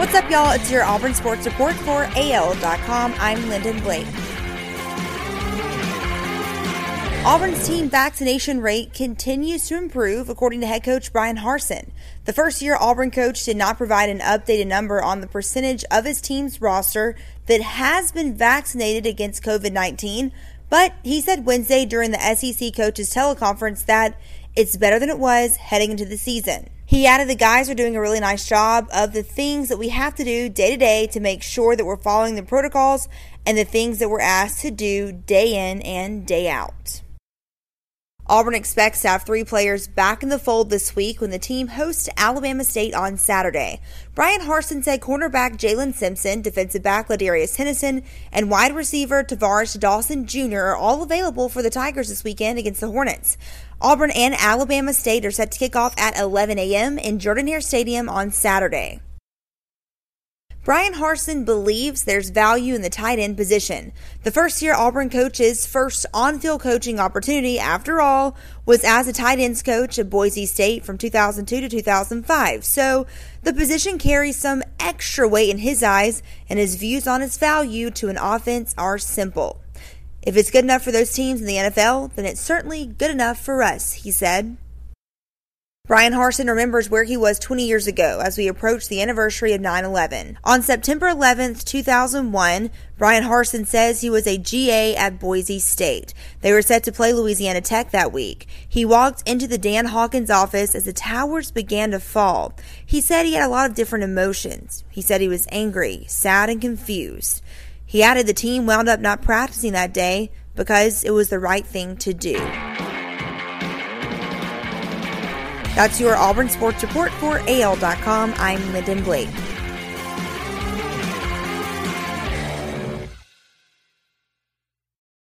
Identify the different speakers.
Speaker 1: What's up, y'all? It's your Auburn Sports Report for AL.com. I'm Lyndon Blake. Auburn's team vaccination rate continues to improve, according to head coach Bryan Harsin. The first year Auburn coach did not provide an updated number on the percentage of his team's roster that has been vaccinated against COVID 19, but he said Wednesday during the SEC coaches teleconference that it's better than it was heading into the season. He added the guys are doing a really nice job of the things that we have to do day to day to make sure that we're following the protocols and the things that we're asked to do day in and day out. Auburn expects to have three players back in the fold this week when the team hosts Alabama State on Saturday. Bryan Harsin said cornerback Jaylin Simpson, defensive back Ladarius Henderson, and wide receiver Tar'Varish Dawson Jr. are all available for the Tigers this weekend against the Hornets. Auburn and Alabama State are set to kick off at 11 a.m. in Jordan Hare Stadium on Saturday. Bryan Harsin believes there's value in the tight end position. The first year Auburn coach's first on field coaching opportunity, after all, was as a tight ends coach at Boise State from 2002 to 2005. So the position carries some extra weight in his eyes, and his views on its value to an offense are simple. If it's good enough for those teams in the NFL, then it's certainly good enough for us, he said. Bryan Harsin remembers where he was 20 years ago as we approach the anniversary of 9 11. On September 11, 2001, Bryan Harsin says he was a GA at Boise State. They were set to play Louisiana Tech that week. He walked into the Dan Hawkins office as the towers began to fall. He said he had a lot of different emotions. He said he was angry, sad, and confused. He added the team wound up not practicing that day because it was the right thing to do. That's your Auburn Sports Report for AL.com. I'm Lyndon Blake.